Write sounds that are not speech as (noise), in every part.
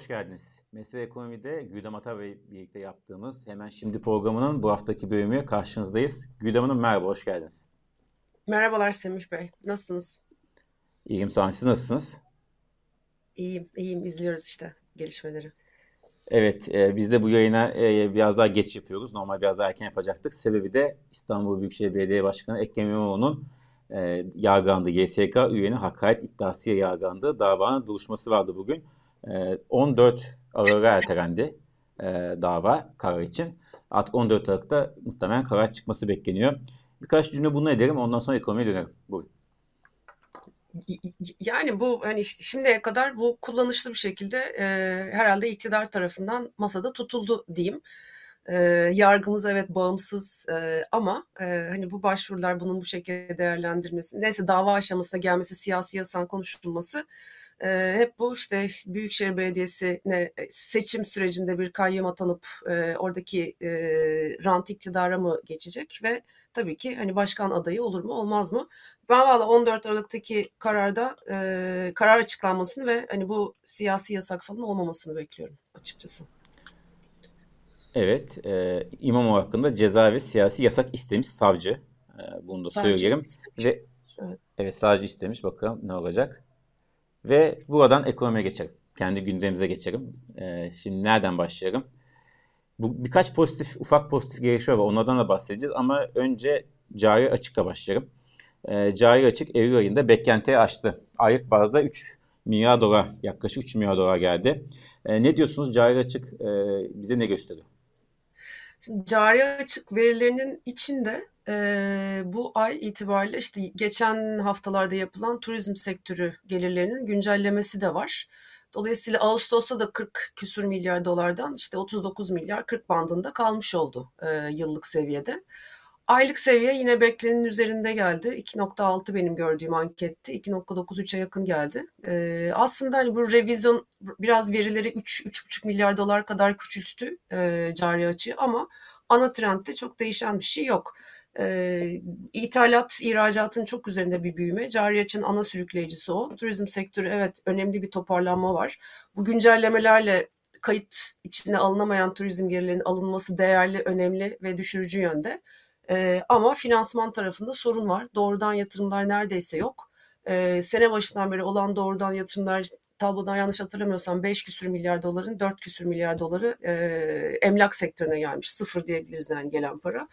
Hoş geldiniz. Mesele Ekonomi'de Güdem Ata ile birlikte yaptığımız Hemen Şimdi programının bu haftaki bölümüyle karşınızdayız. Güdem Hanım merhaba, hoş geldiniz. Merhabalar Semih Bey, nasılsınız? İyiyim, sağ olun. Siz nasılsınız? İyiyim, iyiyim. İzliyoruz işte gelişmeleri. Evet, e, biz de bu yayına e, biraz daha geç yapıyoruz. Normal biraz daha erken yapacaktık. Sebebi de İstanbul Büyükşehir Belediye Başkanı Ekrem İmamoğlu'nun e, yargılandığı YSK üyenin hakaret iddiasıyla yargılandığı davanın duruşması vardı bugün. 14 ee, Aralık'a ertelendi e, dava karar için. Artık 14 Aralık'ta muhtemelen karar çıkması bekleniyor. Birkaç cümle bunu ederim ondan sonra ekonomiye dönerim. Buyurun. Yani bu hani işte şimdiye kadar bu kullanışlı bir şekilde e, herhalde iktidar tarafından masada tutuldu diyeyim. E, yargımız evet bağımsız e, ama e, hani bu başvurular bunun bu şekilde değerlendirmesi, neyse dava aşamasına gelmesi, siyasi yasan konuşulması e, hep bu işte Büyükşehir Belediyesi'ne seçim sürecinde bir kayyum atanıp e, oradaki e, rant iktidara mı geçecek ve tabii ki hani başkan adayı olur mu olmaz mı? Ben valla 14 Aralık'taki kararda e, karar açıklanmasını ve hani bu siyasi yasak falan olmamasını bekliyorum açıkçası. Evet, e, İmamoğlu hakkında ceza ve siyasi yasak istemiş savcı. E, bunu da söyleyelim. Ve evet. evet savcı istemiş. Bakalım ne olacak. Ve buradan ekonomiye geçelim. Kendi gündemimize geçelim. Ee, şimdi nereden başlayalım? Bu birkaç pozitif, ufak pozitif gelişme var. Onlardan da bahsedeceğiz. Ama önce cari açıkla başlayalım. Ee, cari açık Eylül ayında beklentiyi aştı. Aylık bazda 3 milyar dolar, yaklaşık 3 milyar dolar geldi. Ee, ne diyorsunuz cari açık e, bize ne gösteriyor? Şimdi cari açık verilerinin içinde bu ay itibariyle işte geçen haftalarda yapılan turizm sektörü gelirlerinin güncellemesi de var. Dolayısıyla Ağustos'ta da 40 küsur milyar dolardan işte 39 milyar 40 bandında kalmış oldu e, yıllık seviyede. Aylık seviye yine beklenenin üzerinde geldi. 2.6 benim gördüğüm anketti. 2.93'e yakın geldi. Ee, aslında hani bu revizyon biraz verileri 3-3,5 milyar dolar kadar küçülttü e, cari açığı ama ana trendde çok değişen bir şey yok. E, ithalat, ihracatın çok üzerinde bir büyüme. Cari açının ana sürükleyicisi o. Turizm sektörü evet önemli bir toparlanma var. Bu güncellemelerle kayıt içine alınamayan turizm gelirlerinin alınması değerli, önemli ve düşürücü yönde. E, ama finansman tarafında sorun var. Doğrudan yatırımlar neredeyse yok. E, sene başından beri olan doğrudan yatırımlar tablodan yanlış hatırlamıyorsam 5 küsür milyar doların 4 küsür milyar doları e, emlak sektörüne gelmiş. Sıfır diyebiliriz yani gelen para.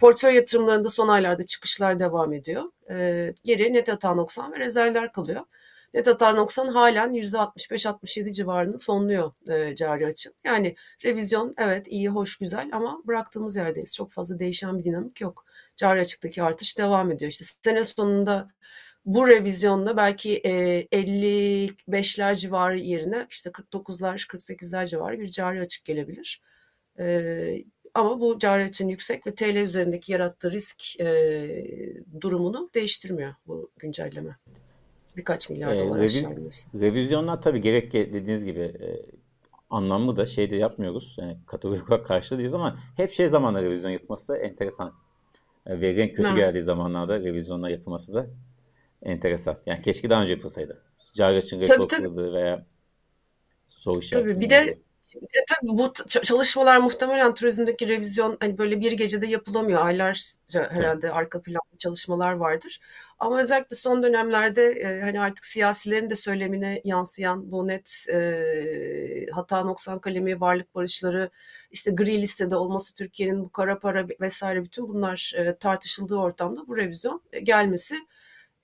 Portföy yatırımlarında son aylarda çıkışlar devam ediyor. E, geriye net hata noksan ve rezervler kalıyor. Net hata noksan halen %65-67 civarını fonluyor e, cari açı. Yani revizyon evet iyi, hoş, güzel ama bıraktığımız yerdeyiz. Çok fazla değişen bir dinamik yok. Cari açıktaki artış devam ediyor. İşte sene sonunda bu revizyonda belki e, 55'ler civarı yerine işte 49'lar, 48'ler civarı bir cari açık gelebilir. E, ama bu cari açığın yüksek ve TL üzerindeki yarattığı risk e, durumunu değiştirmiyor bu güncelleme. Birkaç milyar dolar e, aşağı Revizyonlar tabii gerek dediğiniz gibi e, anlamlı da şey de yapmıyoruz. Yani kategorik olarak karşı değiliz ama hep şey zamanla revizyon yapması da enteresan. E, verinin kötü ha. geldiği zamanlarda revizyonlar yapılması da enteresan. Yani keşke daha önce yapılsaydı. Cari açığın rekor veya soru işaretleri. Tabii bir de e, tabii bu çalışmalar muhtemelen turizmdeki revizyon hani böyle bir gecede yapılamıyor. Aylarca herhalde arka planda çalışmalar vardır. Ama özellikle son dönemlerde e, hani artık siyasilerin de söylemine yansıyan bu net e, hata noksan kalemi, varlık barışları, işte gri listede olması Türkiye'nin bu kara para vesaire bütün bunlar e, tartışıldığı ortamda bu revizyon e, gelmesi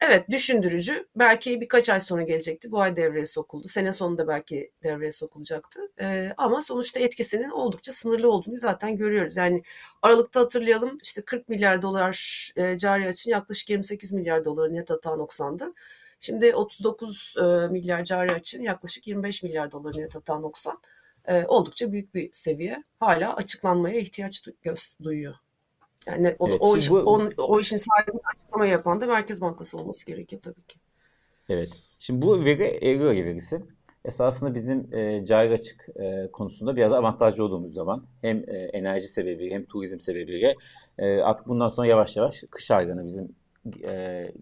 Evet düşündürücü. Belki birkaç ay sonra gelecekti. Bu ay devreye sokuldu. Sene sonunda belki devreye sokulacaktı. Ee, ama sonuçta etkisinin oldukça sınırlı olduğunu zaten görüyoruz. Yani Aralık'ta hatırlayalım işte 40 milyar dolar e, cari açın yaklaşık 28 milyar doları net hata noksandı. Şimdi 39 e, milyar cari açın yaklaşık 25 milyar dolar net hata noksan. E, oldukça büyük bir seviye. Hala açıklanmaya ihtiyaç duyuyor. Yani o, evet, o, iş, bu, o, o işin sahibi açıklama yapan da Merkez Bankası olması gerekiyor tabii ki. Evet. Şimdi bu veri Euro verisi esasında bizim e, cari açık e, konusunda biraz avantajlı olduğumuz zaman hem e, enerji sebebiyle hem turizm sebebiyle e, artık bundan sonra yavaş yavaş kış aylarını bizim e,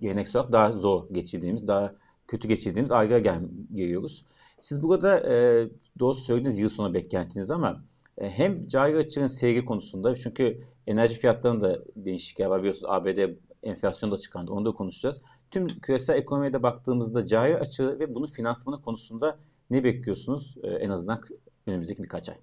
geleneksel olarak daha zor geçirdiğimiz, daha kötü geçirdiğimiz aylara gel geliyoruz. Siz burada e, doğrusu söylediniz yıl sonu beklentiniz ama hem cari açığın seyri konusunda çünkü enerji fiyatlarında değişiklikler var biliyorsunuz ABD enflasyon da çıkandı onu da konuşacağız. Tüm küresel ekonomiye de baktığımızda cari açığı ve bunun finansmanı konusunda ne bekliyorsunuz e, en azından önümüzdeki birkaç ay?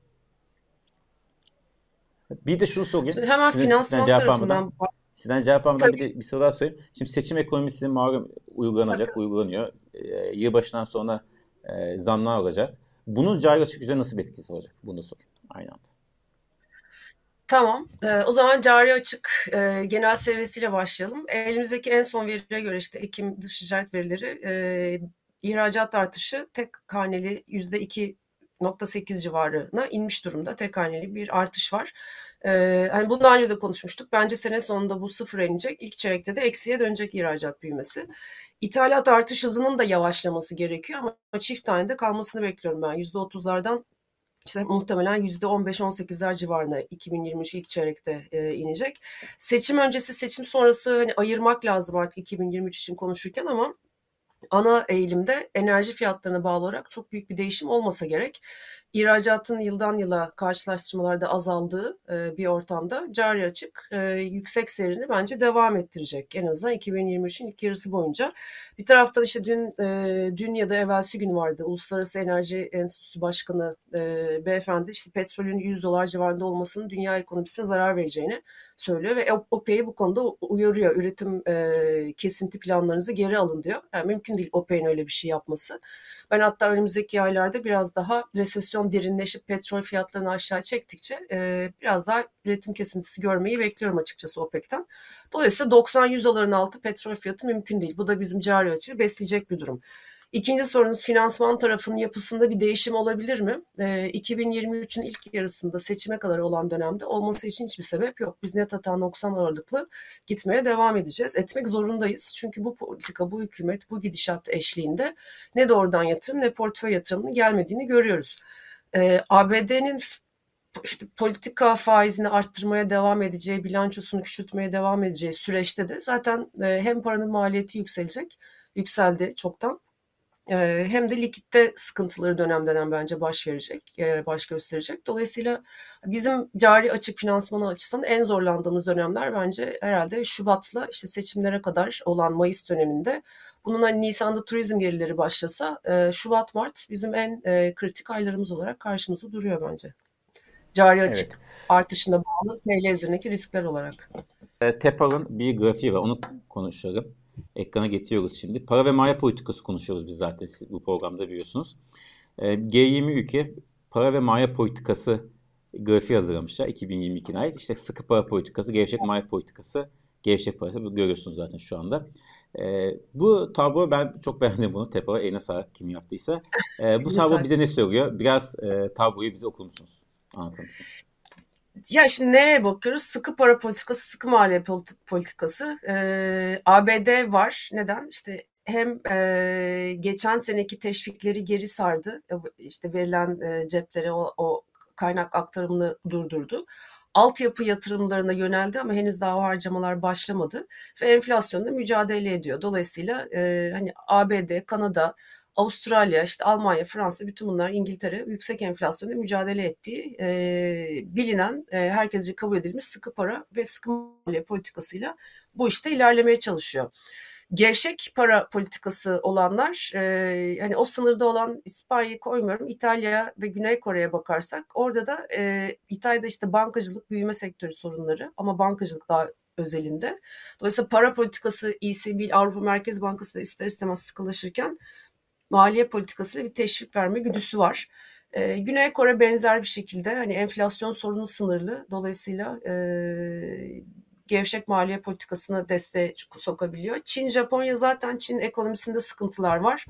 Bir de şunu sorayım. Şimdi hemen sizin, finansman sizden tarafından almadan, Sizden cevap almadan bir de bir soru daha sorayım. Şimdi seçim ekonomisi malum uygulanacak, Tabii. uygulanıyor. Ee, yılbaşından sonra e, zamlar olacak. Bunun cari açık üzerine nasıl bir etkisi olacak? Bunu da sorayım aynı anda. Tamam. Ee, o zaman cari açık e, genel seviyesiyle başlayalım. Elimizdeki en son verilere göre işte Ekim dış ticaret verileri e, ihracat artışı tek haneli yüzde iki 0.8 civarına inmiş durumda. Tek haneli bir artış var. Ee, hani bunu daha önce de konuşmuştuk. Bence sene sonunda bu sıfıra inecek. İlk çeyrekte de eksiye dönecek ihracat büyümesi. İthalat artış hızının da yavaşlaması gerekiyor ama çift tanede kalmasını bekliyorum ben. %30'lardan işte muhtemelen %15-18'ler civarında 2023 ilk çeyrekte e, inecek. Seçim öncesi, seçim sonrası hani ayırmak lazım artık 2023 için konuşurken ama ana eğilimde enerji fiyatlarına bağlı olarak çok büyük bir değişim olmasa gerek. İhracatın yıldan yıla karşılaştırmalarda azaldığı e, bir ortamda cari açık e, yüksek seyrini bence devam ettirecek. En azından 2023'ün ilk yarısı boyunca. Bir taraftan işte dün e, dün ya da evvelsi gün vardı Uluslararası Enerji Enstitüsü Başkanı e, beyefendi işte petrolün 100 dolar civarında olmasının dünya ekonomisine zarar vereceğini söylüyor ve OPEC'i bu konuda uyarıyor. Üretim e, kesinti planlarınızı geri alın diyor. Yani mümkün değil OPEC'in öyle bir şey yapması. Ben hatta önümüzdeki aylarda biraz daha resesyon derinleşip petrol fiyatlarını aşağı çektikçe e, biraz daha üretim kesintisi görmeyi bekliyorum açıkçası OPEC'ten. Dolayısıyla 90-100 doların altı petrol fiyatı mümkün değil. Bu da bizim cari açığı besleyecek bir durum. İkinci sorunuz finansman tarafının yapısında bir değişim olabilir mi? E, 2023'ün ilk yarısında seçime kadar olan dönemde olması için hiçbir sebep yok. Biz net hata 90 ağırlıklı gitmeye devam edeceğiz. Etmek zorundayız. Çünkü bu politika, bu hükümet, bu gidişat eşliğinde ne doğrudan yatırım ne portföy yatırımının gelmediğini görüyoruz. E, ABD'nin işte politika faizini arttırmaya devam edeceği, bilançosunu küçültmeye devam edeceği süreçte de zaten e, hem paranın maliyeti yükselecek, yükseldi çoktan hem de likitte sıkıntıları dönem dönem bence baş verecek, baş gösterecek. Dolayısıyla bizim cari açık finansmanı açısından en zorlandığımız dönemler bence herhalde Şubat'la işte seçimlere kadar olan Mayıs döneminde. Bunun hani Nisan'da turizm gelirleri başlasa Şubat, Mart bizim en kritik aylarımız olarak karşımızda duruyor bence. Cari açık evet. artışına bağlı TL üzerindeki riskler olarak. TEPA'nın bir grafiği var onu konuşalım ekrana getiriyoruz şimdi. Para ve maliye politikası konuşuyoruz biz zaten bu programda biliyorsunuz. E, G20 ülke para ve maliye politikası grafiği hazırlamışlar 2022'ye ait. İşte sıkı para politikası, gevşek maliye politikası, gevşek parası görüyorsunuz zaten şu anda. E, bu tablo ben çok beğendim bunu. Tepara eline sağlık kim yaptıysa. E, bu tablo bize ne söylüyor? Biraz e, tabloyu bize okur musunuz? Anlatır mısınız? Ya şimdi nereye bakıyoruz? Sıkı para politikası, sıkı maliye politikası. Ee, ABD var. Neden? İşte hem e, geçen seneki teşvikleri geri sardı. E, işte verilen e, ceplere o, o kaynak aktarımını durdurdu. Altyapı yatırımlarına yöneldi ama henüz daha harcamalar başlamadı ve enflasyonla mücadele ediyor. Dolayısıyla e, hani ABD, Kanada, Avustralya, işte Almanya, Fransa bütün bunlar İngiltere yüksek enflasyonla mücadele ettiği e, bilinen e, herkesce kabul edilmiş sıkı para ve sıkı maliye politikasıyla bu işte ilerlemeye çalışıyor. Gevşek para politikası olanlar e, hani o sınırda olan İspanya'yı koymuyorum İtalya ve Güney Kore'ye bakarsak orada da e, İtalya'da işte bankacılık büyüme sektörü sorunları ama bankacılık daha özelinde. Dolayısıyla para politikası ECB Avrupa Merkez Bankası da ister istemez sıkılaşırken maliye politikasıyla bir teşvik verme güdüsü var. Ee, Güney Kore benzer bir şekilde hani enflasyon sorunu sınırlı. Dolayısıyla e, gevşek maliye politikasına desteğe sokabiliyor. Çin, Japonya zaten Çin ekonomisinde sıkıntılar var.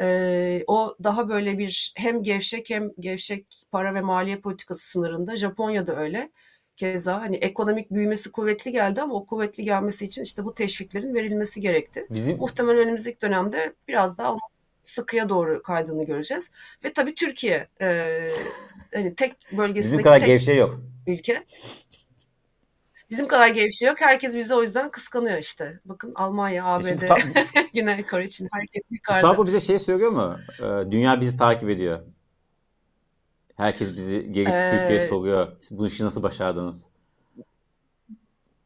Ee, o daha böyle bir hem gevşek hem gevşek para ve maliye politikası sınırında. Japonya da öyle. Keza hani ekonomik büyümesi kuvvetli geldi ama o kuvvetli gelmesi için işte bu teşviklerin verilmesi gerekti. Bizim... Muhtemelen önümüzdeki dönemde biraz daha sıkıya doğru kaydığını göreceğiz. Ve tabii Türkiye e, hani tek bölgesindeki Bizim kadar tek gevşe yok. ülke. Bizim kadar gevşek yok. Herkes bizi o yüzden kıskanıyor işte. Bakın Almanya, ABD, e tam, (laughs) Güney Kore için herkes yukarıda. Tablo bize şey söylüyor mu? Ee, dünya bizi takip ediyor. Herkes bizi geri ee, Türkiye'ye soruyor. Bu işi nasıl başardınız?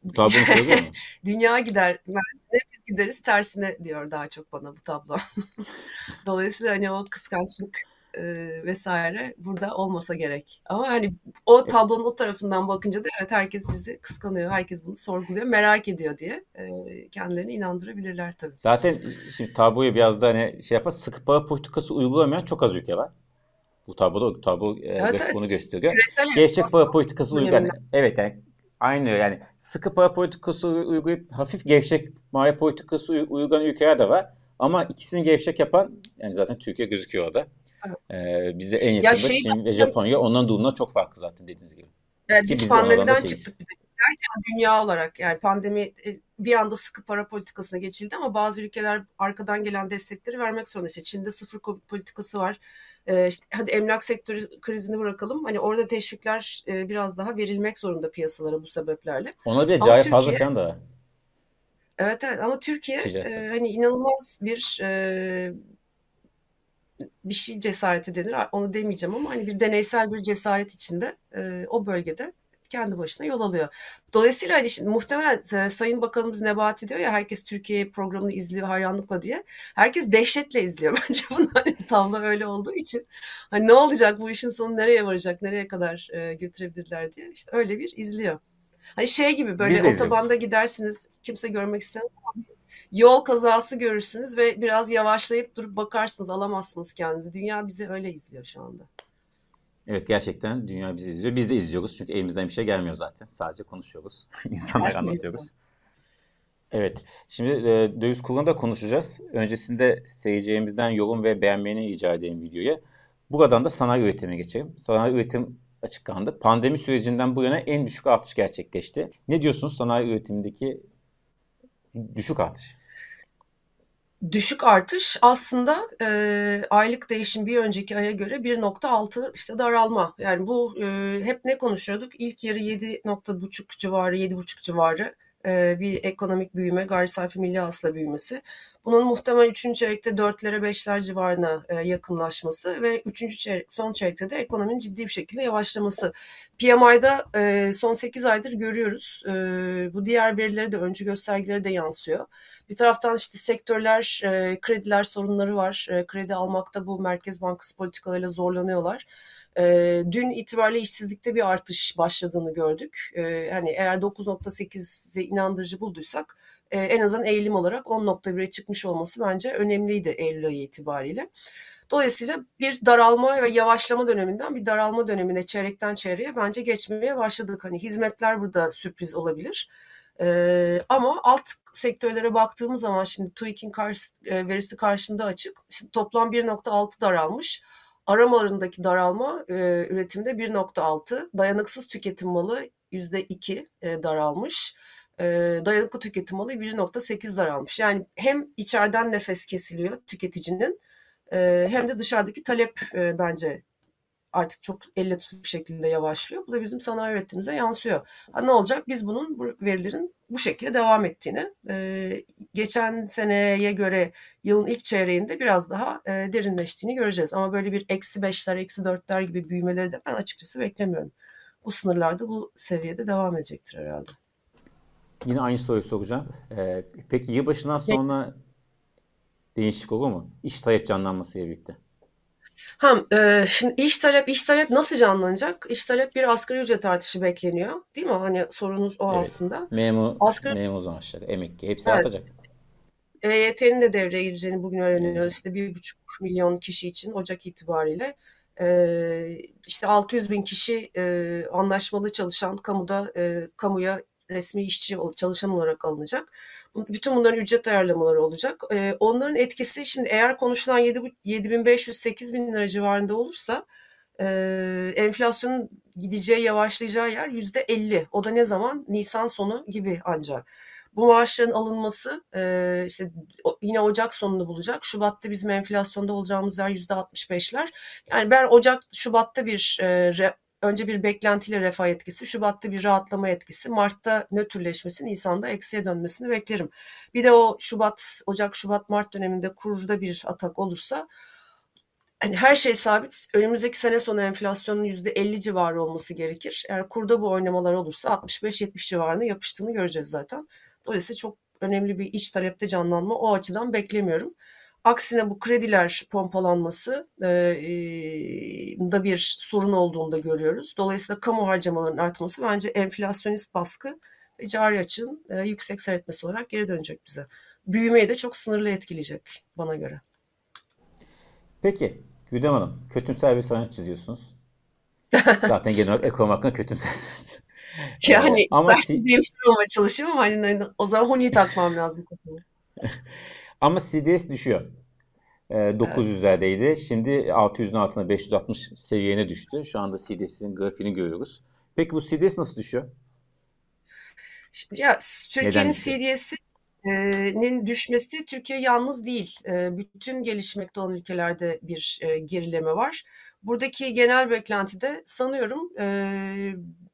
Bu tablo söylüyor mu? Dünya gider Mersin'e biz gideriz tersine diyor daha çok bana bu tablo. (laughs) Dolayısıyla hani o kıskançlık e, vesaire burada olmasa gerek. Ama hani o tablonun o tarafından bakınca da evet herkes bizi kıskanıyor. Herkes bunu sorguluyor, merak ediyor diye e, kendilerini inandırabilirler tabii. Zaten şimdi tabloyu biraz da hani şey yapar sıkı para politikası uygulamayan çok az ülke var. Bu tabloda tablo e, evet, evet. bunu gösteriyor. Gevşek para politikası uygulayan evet yani aynı yani sıkı para politikası uygulayıp hafif gevşek maliye politikası uygulayan ülkeler de var. Ama ikisini gevşek yapan yani zaten Türkiye gözüküyor orada. Ee, bize en yakında şey, Çin ve Japonya ondan durumuna çok farklı zaten dediğiniz gibi. Evet, biz, biz pandemiden çıktık derken dünya olarak yani pandemi e, bir anda sıkı para politikasına geçildi ama bazı ülkeler arkadan gelen destekleri vermek zorunda. İşte Çin'de sıfır covid politikası var. Ee, işte hadi emlak sektörü krizini bırakalım. Hani orada teşvikler e, biraz daha verilmek zorunda piyasalara bu sebeplerle. Ona bir cahil fazla falan da. Evet evet ama Türkiye e, hani inanılmaz bir e, bir şey cesareti denir. Onu demeyeceğim ama hani bir deneysel bir cesaret içinde e, o bölgede kendi başına yol alıyor. Dolayısıyla hani şimdi muhtemelen Sayın Bakanımız Nebati diyor ya herkes Türkiye programını izliyor hayranlıkla diye. Herkes dehşetle izliyor (laughs) bence bunu hani tavla öyle olduğu için. Hani ne olacak bu işin sonu nereye varacak, nereye kadar e, götürebilirler diye. işte öyle bir izliyor. Hani şey gibi böyle otobanda gidersiniz kimse görmek istemez yol kazası görürsünüz ve biraz yavaşlayıp durup bakarsınız alamazsınız kendinizi. Dünya bizi öyle izliyor şu anda. Evet gerçekten dünya bizi izliyor. Biz de izliyoruz çünkü elimizden bir şey gelmiyor zaten. Sadece konuşuyoruz. (laughs) İnsanlara anlatıyoruz. Evet. Şimdi e, döviz kurunu da konuşacağız. Öncesinde seyircilerimizden yorum ve beğenmeni rica edeyim videoya. Buradan da sanayi üretime geçelim. Sanayi üretim açıklandı. Pandemi sürecinden bu yana en düşük artış gerçekleşti. Ne diyorsunuz sanayi üretimindeki düşük artış? Düşük artış aslında e, aylık değişim bir önceki aya göre 1.6 işte daralma. Yani bu e, hep ne konuşuyorduk? İlk yarı 7.5 civarı, 7.5 civarı bir ekonomik büyüme, gayri safi milli hasıla büyümesi. Bunun muhtemel 3. çeyrekte 4'lere 5'ler civarına e, yakınlaşması ve 3. Çeyrek, son çeyrekte de ekonominin ciddi bir şekilde yavaşlaması. PMI'da e, son 8 aydır görüyoruz. E, bu diğer verileri de öncü göstergeleri de yansıyor. Bir taraftan işte sektörler, e, krediler sorunları var. E, kredi almakta bu Merkez Bankası politikalarıyla zorlanıyorlar. E, dün itibariyle işsizlikte bir artış başladığını gördük. E, hani eğer 9.8'e inandırıcı bulduysak e, en azından eğilim olarak 10.1'e çıkmış olması bence önemliydi Eylül ayı itibariyle. Dolayısıyla bir daralma ve yavaşlama döneminden bir daralma dönemine çeyrekten çeyreğe bence geçmeye başladık. Hani hizmetler burada sürpriz olabilir. Ee, ama alt sektörlere baktığımız zaman şimdi TÜİK'in karşı, e, verisi karşımda açık. Şimdi toplam 1.6 daralmış. Aramalarındaki daralma e, üretimde 1.6. Dayanıksız tüketim malı %2 e, daralmış e, dayanıklı tüketim malı 1.8 daralmış. Yani hem içeriden nefes kesiliyor tüketicinin e, hem de dışarıdaki talep e, bence artık çok elle tutulur şekilde yavaşlıyor. Bu da bizim sanayi üretimimize yansıyor. Ha, ne olacak? Biz bunun bu verilerin bu şekilde devam ettiğini, e, geçen seneye göre yılın ilk çeyreğinde biraz daha e, derinleştiğini göreceğiz. Ama böyle bir eksi beşler, eksi dörtler gibi büyümeleri de ben açıkçası beklemiyorum. Bu sınırlarda bu seviyede devam edecektir herhalde. Yine aynı soruyu soracağım. Ee, peki yılbaşından sonra değişik olur mu? İş talep canlanmasıyla birlikte. Ha, e, şimdi iş talep iş talep nasıl canlanacak? İş talep bir asgari ücret artışı bekleniyor. Değil mi? Hani sorunuz o evet. aslında. Memur, asgari... memur maaşları, emekli hepsi evet. artacak. EYT'nin de devreye gireceğini bugün öğreniyoruz. Evet. İşte bir buçuk milyon kişi için Ocak itibariyle. Ee, işte 600 bin kişi e, anlaşmalı çalışan kamuda e, kamuya resmi işçi çalışan olarak alınacak. Bütün bunların ücret ayarlamaları olacak. Ee, onların etkisi şimdi eğer konuşulan 7500-8000 lira civarında olursa e, enflasyonun gideceği yavaşlayacağı yer yüzde 50. O da ne zaman? Nisan sonu gibi ancak. Bu maaşların alınması e, işte yine Ocak sonunu bulacak. Şubat'ta bizim enflasyonda olacağımız yer yüzde 65'ler. Yani ben Ocak, Şubat'ta bir önce bir beklentiyle refah etkisi, Şubat'ta bir rahatlama etkisi, Mart'ta nötrleşmesi, Nisan'da eksiye dönmesini beklerim. Bir de o Şubat, Ocak, Şubat, Mart döneminde kurda bir atak olursa hani her şey sabit. Önümüzdeki sene sonu enflasyonun %50 civarı olması gerekir. Eğer kurda bu oynamalar olursa 65-70 civarına yapıştığını göreceğiz zaten. Dolayısıyla çok önemli bir iç talepte canlanma o açıdan beklemiyorum. Aksine bu krediler pompalanması e, da bir sorun olduğunu da görüyoruz. Dolayısıyla kamu harcamalarının artması bence enflasyonist baskı ve cari açığın e, yüksek seyretmesi olarak geri dönecek bize. Büyümeyi de çok sınırlı etkileyecek bana göre. Peki Güdem Hanım kötümser bir sanat çiziyorsunuz. (laughs) Zaten genel olarak ekonomi hakkında kötümsersiniz. (laughs) Yani ama dersi değiştirmeye çalışıyorum ama hani, hani o zaman Huni takmam lazım (laughs) ama CDS düşüyor. E, 900'lerdeydi. Evet. Şimdi 600'ün altına 560 seviyene düştü. Şu anda CDS'in grafiğini görüyoruz. Peki bu CDS nasıl düşüyor? Şimdi ya Türkiye'nin CDS'inin düşmesi Türkiye yalnız değil. Bütün gelişmekte olan ülkelerde bir gerileme var. Buradaki genel beklentide sanıyorum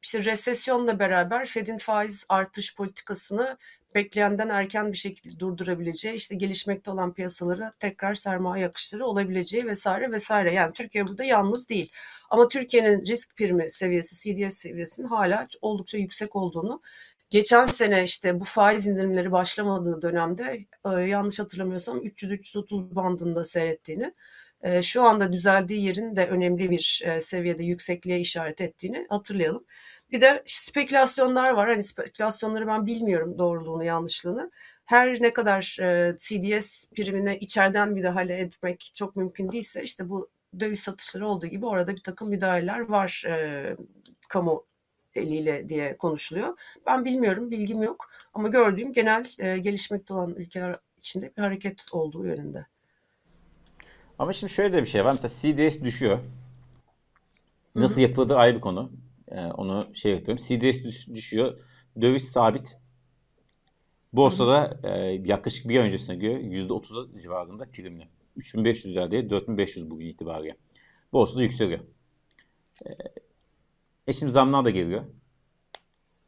işte resesyonla beraber Fed'in faiz artış politikasını beklenenden erken bir şekilde durdurabileceği, işte gelişmekte olan piyasalara tekrar sermaye akışları olabileceği vesaire vesaire. Yani Türkiye burada yalnız değil. Ama Türkiye'nin risk primi seviyesi, CDS seviyesinin hala oldukça yüksek olduğunu Geçen sene işte bu faiz indirimleri başlamadığı dönemde e, yanlış hatırlamıyorsam 300-330 bandında seyrettiğini, e, şu anda düzeldiği yerin de önemli bir e, seviyede yüksekliğe işaret ettiğini hatırlayalım. Bir de spekülasyonlar var. Hani spekülasyonları ben bilmiyorum doğruluğunu, yanlışlığını. Her ne kadar e, CDS primine içeriden müdahale etmek çok mümkün değilse işte bu döviz satışları olduğu gibi orada bir takım müdahaleler var e, kamu eliyle diye konuşuluyor. Ben bilmiyorum, bilgim yok ama gördüğüm genel e, gelişmekte olan ülkeler içinde bir hareket olduğu yönünde. Ama şimdi şöyle de bir şey var. Mesela CDS düşüyor. Nasıl yapıldığı ayrı bir konu. Ee, onu şey yapıyorum. CDS düşüyor. Döviz sabit. Borsada e, yaklaşık bir ay öncesine göre %30 civarında primli. 3500 lira değil 4500 bugün itibariyle. Borsada yükseliyor. E, e şimdi zamlar da geliyor.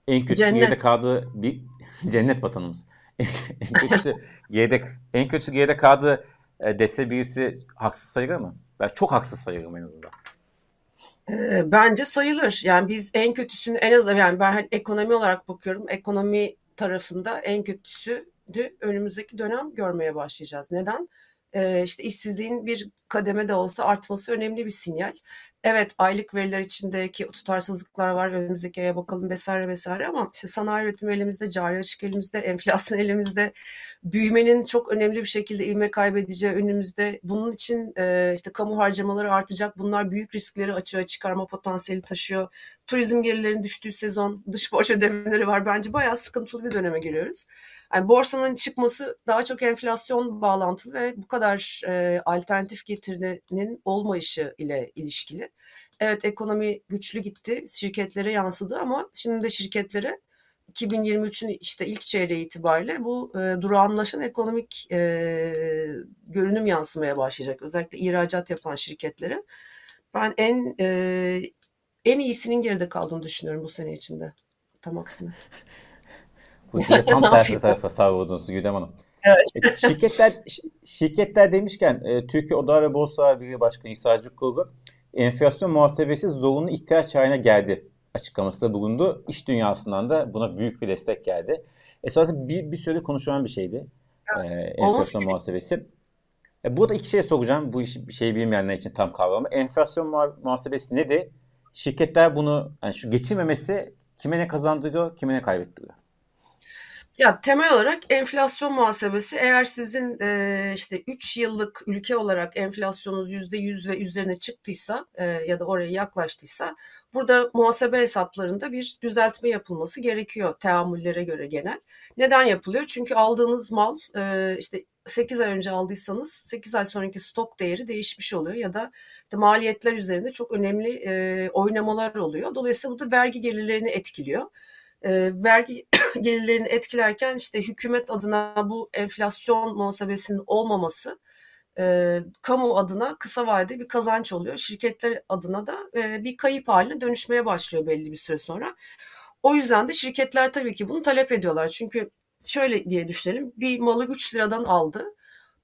En kötüsü cennet. kaldığı bir (laughs) cennet vatanımız. en kötüsü (laughs) geride en kötüsü kaldığı e, dese birisi haksız sayılır mı? Ben çok haksız sayılırım en azından bence sayılır. Yani biz en kötüsünü en azından yani ben hani ekonomi olarak bakıyorum. Ekonomi tarafında en kötüsü de önümüzdeki dönem görmeye başlayacağız. Neden? Ee, işte işsizliğin bir kademe de olsa artması önemli bir sinyal. Evet aylık veriler içindeki tutarsızlıklar var önümüzdeki aya bakalım vesaire vesaire ama işte sanayi üretimi elimizde, cari açık elimizde, (laughs) enflasyon elimizde, büyümenin çok önemli bir şekilde ilme kaybedeceği önümüzde. Bunun için e, işte kamu harcamaları artacak. Bunlar büyük riskleri açığa çıkarma potansiyeli taşıyor. Turizm gelirlerinin düştüğü sezon, dış borç ödemeleri var. Bence bayağı sıkıntılı bir döneme giriyoruz. Yani borsanın çıkması daha çok enflasyon bağlantılı ve bu kadar e, alternatif getirinin olmayışı ile ilişkili. Evet ekonomi güçlü gitti, şirketlere yansıdı ama şimdi de şirketlere 2023'ün işte ilk çeyreği itibariyle bu e, durağanlaşan ekonomik e, görünüm yansımaya başlayacak. Özellikle ihracat yapan şirketlere. Ben en e, en iyisinin geride kaldığını düşünüyorum bu sene içinde. Tam aksine. Bu tam (laughs) tersi tarafa savurdunuz Güdem Hanım. Evet. E, şirketler şirketler demişken e, Türkiye Oda ve Borsa Birliği Başkanı İsa Kurulu enflasyon muhasebesi zorunlu ihtiyaç haline geldi açıklamasında bulundu. İş dünyasından da buna büyük bir destek geldi. Esasında bir, bir süre konuşulan bir şeydi. Evet. E, enflasyon muhasebesi. E, burada iki şey soracağım. Bu iş, şeyi bilmeyenler için tam kavramı. Enflasyon muhasebesi nedir? Şirketler bunu yani şu geçirmemesi kime ne kazandırıyor, kime ne kaybettiriyor? Ya temel olarak enflasyon muhasebesi eğer sizin e, işte 3 yıllık ülke olarak enflasyonunuz %100 ve üzerine çıktıysa e, ya da oraya yaklaştıysa burada muhasebe hesaplarında bir düzeltme yapılması gerekiyor teamüllere göre genel. Neden yapılıyor? Çünkü aldığınız mal e, işte 8 ay önce aldıysanız 8 ay sonraki stok değeri değişmiş oluyor ya da işte maliyetler üzerinde çok önemli e, oynamalar oluyor. Dolayısıyla bu da vergi gelirlerini etkiliyor e, vergi (coughs) gelirlerini etkilerken işte hükümet adına bu enflasyon muhasebesinin olmaması e, kamu adına kısa vadede bir kazanç oluyor. Şirketler adına da e, bir kayıp haline dönüşmeye başlıyor belli bir süre sonra. O yüzden de şirketler tabii ki bunu talep ediyorlar. Çünkü şöyle diye düşünelim. Bir malı 3 liradan aldı.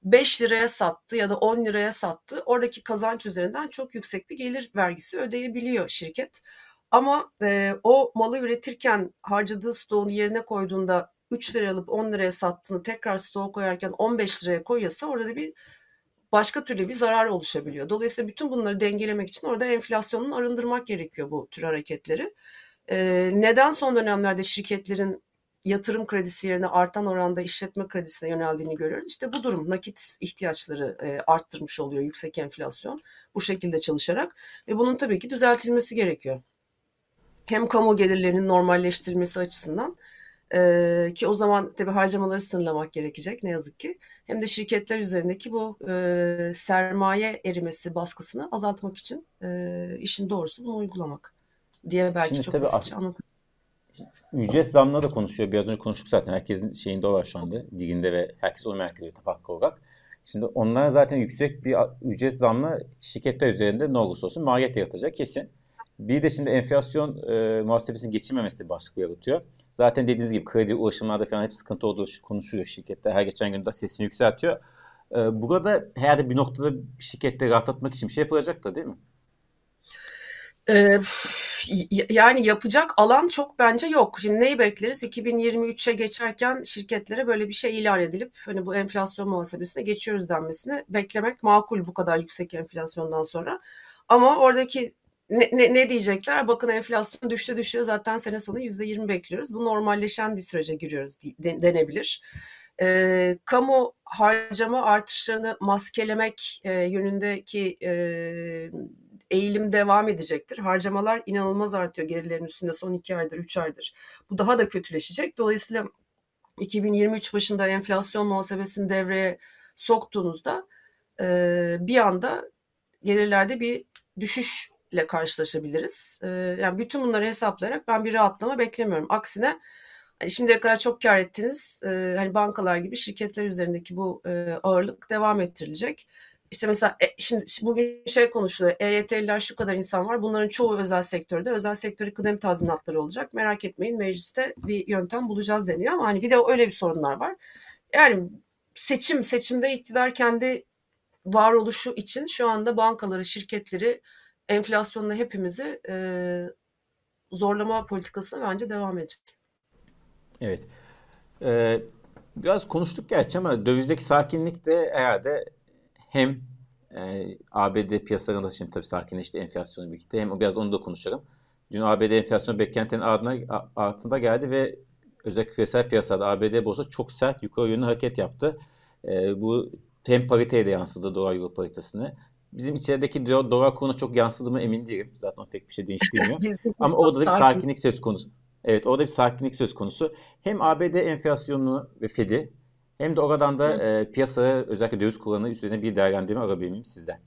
5 liraya sattı ya da 10 liraya sattı. Oradaki kazanç üzerinden çok yüksek bir gelir vergisi ödeyebiliyor şirket. Ama e, o malı üretirken harcadığı stoğun yerine koyduğunda 3 liraya alıp 10 liraya sattığını tekrar stoğa koyarken 15 liraya koyuyorsa orada da bir başka türlü bir zarar oluşabiliyor. Dolayısıyla bütün bunları dengelemek için orada enflasyonun arındırmak gerekiyor bu tür hareketleri. Ee, neden son dönemlerde şirketlerin yatırım kredisi yerine artan oranda işletme kredisine yöneldiğini görüyoruz. İşte bu durum nakit ihtiyaçları e, arttırmış oluyor yüksek enflasyon bu şekilde çalışarak ve bunun tabii ki düzeltilmesi gerekiyor. Hem kamu gelirlerinin normalleştirilmesi açısından ee, ki o zaman tabii harcamaları sınırlamak gerekecek ne yazık ki. Hem de şirketler üzerindeki bu e, sermaye erimesi baskısını azaltmak için e, işin doğrusu bunu uygulamak diye belki Şimdi çok tabii basitçe anladım. Ücret zamları da konuşuyor. Biraz önce konuştuk zaten. Herkesin şeyinde var şu anda. Diginde ve herkes onu merak ediyor tabak olarak. Şimdi onlar zaten yüksek bir ücret zamlı şirketler üzerinde ne olursa olsun maliyet yaratacak kesin. Bir de şimdi enflasyon e, muhasebesini geçirmemesi de baskı yaratıyor. Zaten dediğiniz gibi kredi ulaşımlarda falan hep sıkıntı olduğu konuşuyor şirketler. Her geçen gün de sesini yükseltiyor. Ee, burada herhalde bir noktada şirketleri rahatlatmak için bir şey yapılacak da değil mi? Ee, yani yapacak alan çok bence yok. Şimdi neyi bekleriz? 2023'e geçerken şirketlere böyle bir şey ilan edilip hani bu enflasyon muhasebesine geçiyoruz denmesini beklemek makul bu kadar yüksek enflasyondan sonra. Ama oradaki ne, ne, diyecekler? Bakın enflasyon düştü düşüyor zaten sene sonu yüzde yirmi bekliyoruz. Bu normalleşen bir sürece giriyoruz denebilir. E, kamu harcama artışlarını maskelemek e, yönündeki e, eğilim devam edecektir. Harcamalar inanılmaz artıyor gerilerin üstünde son iki aydır, üç aydır. Bu daha da kötüleşecek. Dolayısıyla 2023 başında enflasyon muhasebesini devreye soktuğunuzda e, bir anda gelirlerde bir düşüş ile karşılaşabiliriz. E, yani bütün bunları hesaplayarak ben bir rahatlama beklemiyorum. Aksine hani şimdiye kadar çok kar ettiniz. E, hani bankalar gibi şirketler üzerindeki bu e, ağırlık devam ettirilecek. İşte mesela e, şimdi bugün şey konuşuluyor. EYT'liler şu kadar insan var. Bunların çoğu özel sektörde. Özel sektörü kıdem tazminatları olacak. Merak etmeyin mecliste bir yöntem bulacağız deniyor ama hani bir de öyle bir sorunlar var. Yani seçim seçimde iktidar kendi varoluşu için şu anda bankaları, şirketleri enflasyonla hepimizi e, zorlama politikasına bence devam edecek. Evet. Ee, biraz konuştuk gerçi ama dövizdeki sakinlik de herhalde hem e, ABD piyasalarında şimdi tabii sakinleşti enflasyonu birlikte hem biraz onu da konuşalım. Dün ABD enflasyon beklentinin ardına, altında geldi ve özellikle küresel piyasada ABD borsa çok sert yukarı yönlü hareket yaptı. E, bu hem pariteye de yansıdı dolar euro paritesine bizim içerideki dolar kuruna çok yansıdı mı emin değilim. Zaten pek bir şey değiştirmiyor. (laughs) Ama orada da bir sakinlik söz konusu. Evet orada bir sakinlik söz konusu. Hem ABD enflasyonunu ve Fed'i hem de oradan da e, piyasaya özellikle döviz kullanımı üzerine bir değerlendirme alabilir miyim sizden?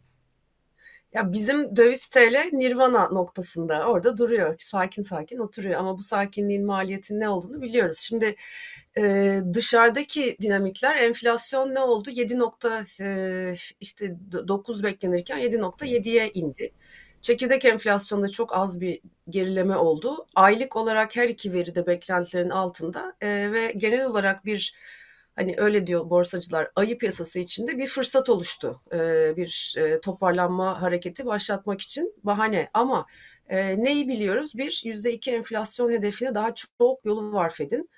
Ya bizim döviz TL nirvana noktasında orada duruyor. Sakin sakin oturuyor ama bu sakinliğin maliyetinin ne olduğunu biliyoruz. Şimdi e, dışarıdaki dinamikler enflasyon ne oldu? 7 nokta e, işte 9 beklenirken 7.7'ye indi. Çekirdek enflasyonda çok az bir gerileme oldu. Aylık olarak her iki veri de beklentilerin altında e, ve genel olarak bir hani öyle diyor borsacılar ayı piyasası içinde bir fırsat oluştu. E, bir e, toparlanma hareketi başlatmak için bahane ama e, neyi biliyoruz? Bir yüzde iki enflasyon hedefine daha çok yolu var Fed'in.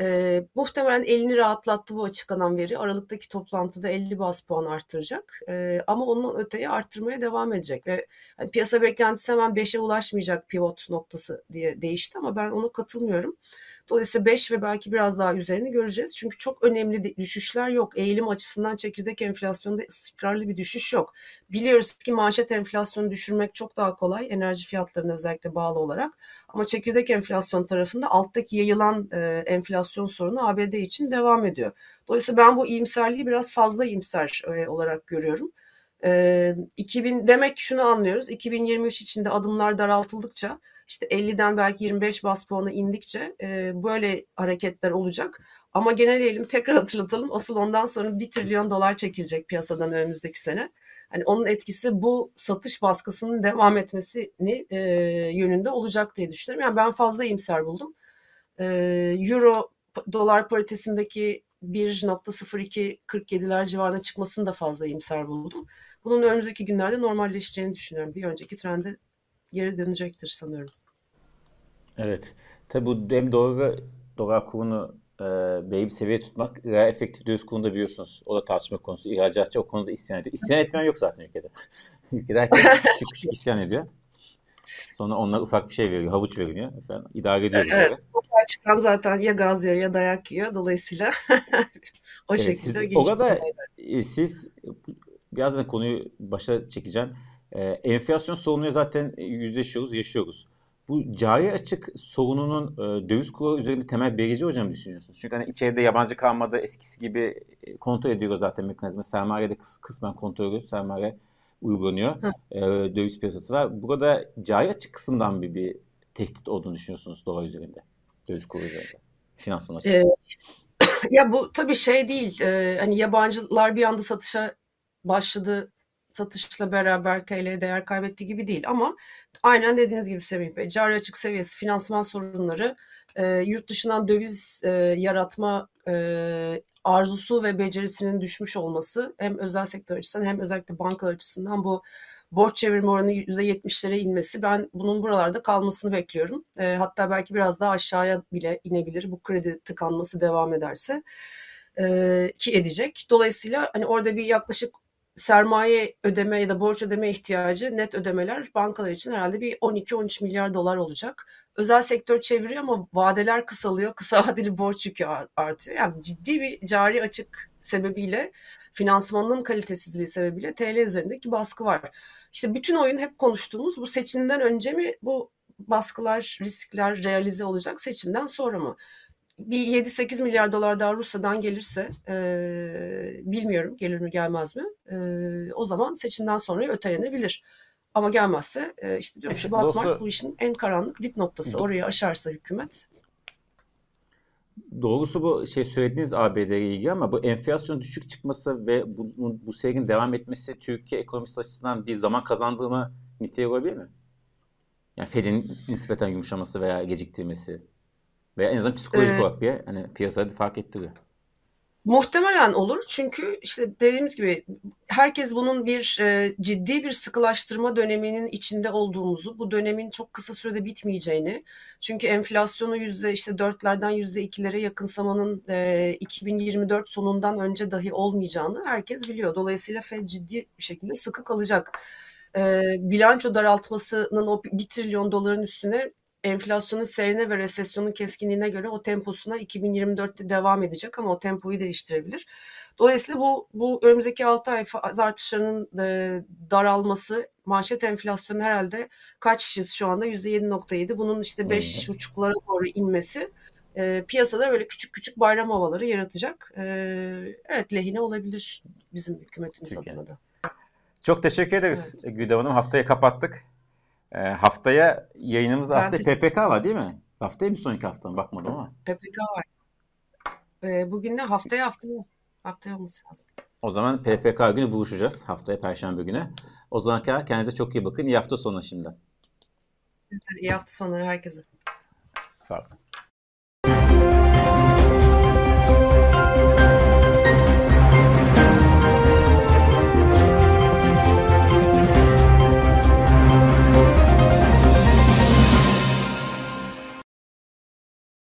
E, muhtemelen elini rahatlattı bu açıklanan veri. Aralıktaki toplantıda 50 bas puan arttıracak. E, ama onun öteye arttırmaya devam edecek. Ve yani piyasa beklentisi hemen 5'e ulaşmayacak pivot noktası diye değişti ama ben ona katılmıyorum. Dolayısıyla 5 ve belki biraz daha üzerini göreceğiz. Çünkü çok önemli düşüşler yok. Eğilim açısından çekirdek enflasyonda istikrarlı bir düşüş yok. Biliyoruz ki manşet enflasyonu düşürmek çok daha kolay enerji fiyatlarına özellikle bağlı olarak. Ama çekirdek enflasyon tarafında alttaki yayılan e, enflasyon sorunu ABD için devam ediyor. Dolayısıyla ben bu iyimserliği biraz fazla iyimser e, olarak görüyorum. E, 2000 demek şunu anlıyoruz. 2023 içinde adımlar daraltıldıkça işte 50'den belki 25 bas puanı indikçe e, böyle hareketler olacak. Ama geneleyelim tekrar (laughs) hatırlatalım. Asıl ondan sonra 1 trilyon dolar çekilecek piyasadan önümüzdeki sene. Hani onun etkisi bu satış baskısının devam etmesini e, yönünde olacak diye düşünüyorum. Yani ben fazla iyimser buldum. E, Euro dolar paritesindeki 1.02-47'ler civarına çıkmasını da fazla iyimser buldum. Bunun önümüzdeki günlerde normalleşeceğini düşünüyorum. Bir önceki trende geri dönecektir sanıyorum. Evet. Tabi bu hem dolar, dolar kurunu e, belli bir seviye tutmak gayet efektif döviz kurunu da biliyorsunuz. O da tartışma konusu. İhracatçı o konuda isyan ediyor. İsyan etmeyen yok zaten ülkede. (laughs) ülkede herkes küçük küçük isyan ediyor. Sonra onlar ufak bir şey veriyor, havuç veriliyor. Efendim, idare ediyoruz. Evet, çıkan zaten ya gaz yiyor ya dayak yiyor. Dolayısıyla (laughs) o evet, şekilde siz, O kadar e, siz birazdan konuyu başa çekeceğim. Ee, enflasyon sorununu zaten yüzleşiyoruz, yaşıyoruz. Bu cari açık sorununun e, döviz kuru üzerinde temel belirleyici hocam düşünüyorsunuz? Çünkü hani içeride yabancı kalmadı eskisi gibi e, kontrol ediyor zaten mekanizma. Sermaye de kıs, kısmen kontrol ediyor. Sermaye uygulanıyor. E, döviz piyasası var. Burada cari açık kısımdan bir, bir tehdit olduğunu düşünüyorsunuz dolar üzerinde. Döviz kuru üzerinde. Finansman ee, (clears throat) ya bu tabii şey değil. E, hani yabancılar bir anda satışa başladı satışla beraber TL değer kaybetti gibi değil ama aynen dediğiniz gibi Semih Bey cari açık seviyesi finansman sorunları e, yurt dışından döviz e, yaratma e, arzusu ve becerisinin düşmüş olması hem özel sektör açısından hem özellikle banka açısından bu borç çevirme oranı %70'lere inmesi ben bunun buralarda kalmasını bekliyorum. E, hatta belki biraz daha aşağıya bile inebilir bu kredi tıkanması devam ederse ki edecek. Dolayısıyla hani orada bir yaklaşık sermaye ödeme ya da borç ödeme ihtiyacı net ödemeler bankalar için herhalde bir 12-13 milyar dolar olacak. Özel sektör çeviriyor ama vadeler kısalıyor. (laughs) Kısa vadeli borç yükü artıyor. Yani ciddi bir cari açık sebebiyle finansmanın kalitesizliği sebebiyle TL üzerindeki baskı var. İşte bütün oyun hep konuştuğumuz bu seçimden önce mi bu baskılar, riskler realize olacak seçimden sonra mı? Bir 7-8 milyar dolar daha Rusya'dan gelirse e, bilmiyorum gelir mi gelmez mi e, o zaman seçimden sonra ötelenebilir. Ama gelmezse e, işte diyorum Şubat Doğrusu, Mart bu işin en karanlık dip noktası. Orayı aşarsa hükümet. Doğrusu bu şey söylediğiniz ABD'ye ilgili ama bu enflasyon düşük çıkması ve bu, bu, seyrin devam etmesi Türkiye ekonomisi açısından bir zaman kazandığımı niteliği olabilir mi? Yani Fed'in nispeten yumuşaması veya geciktirmesi. Veya en azından psikolojik ee, olarak bir hani piyasada fark ettiriyor. Muhtemelen olur çünkü işte dediğimiz gibi herkes bunun bir e, ciddi bir sıkılaştırma döneminin içinde olduğumuzu, bu dönemin çok kısa sürede bitmeyeceğini, çünkü enflasyonu yüzde işte dörtlerden yüzde ikilere yakınsamanın e, 2024 sonundan önce dahi olmayacağını herkes biliyor. Dolayısıyla Fed ciddi bir şekilde sıkı kalacak. E, bilanço daraltmasının o bir trilyon doların üstüne enflasyonun seyrine ve resesyonun keskinliğine göre o temposuna 2024'te devam edecek ama o tempoyu değiştirebilir. Dolayısıyla bu, bu önümüzdeki 6 ay faiz artışlarının e, daralması, manşet enflasyonu herhalde kaç şu anda %7.7 bunun işte 5.5'lara doğru inmesi e, piyasada böyle küçük küçük bayram havaları yaratacak. E, evet lehine olabilir bizim hükümetimiz Peki. adına da. Çok teşekkür ederiz evet. Güdem Hanım. Haftayı kapattık. E, haftaya yayınımızda hafta PPK var değil mi? Haftaya bir sonraki hafta mı? Bakmadım ama. PPK var. E, bugün ne? Haftaya haftaya. Haftaya olması lazım. O zaman PPK günü buluşacağız. Haftaya Perşembe günü. O zaman kendinize çok iyi bakın. İyi hafta sonu şimdiden. Sizler iyi hafta sonları herkese. Sağ olun.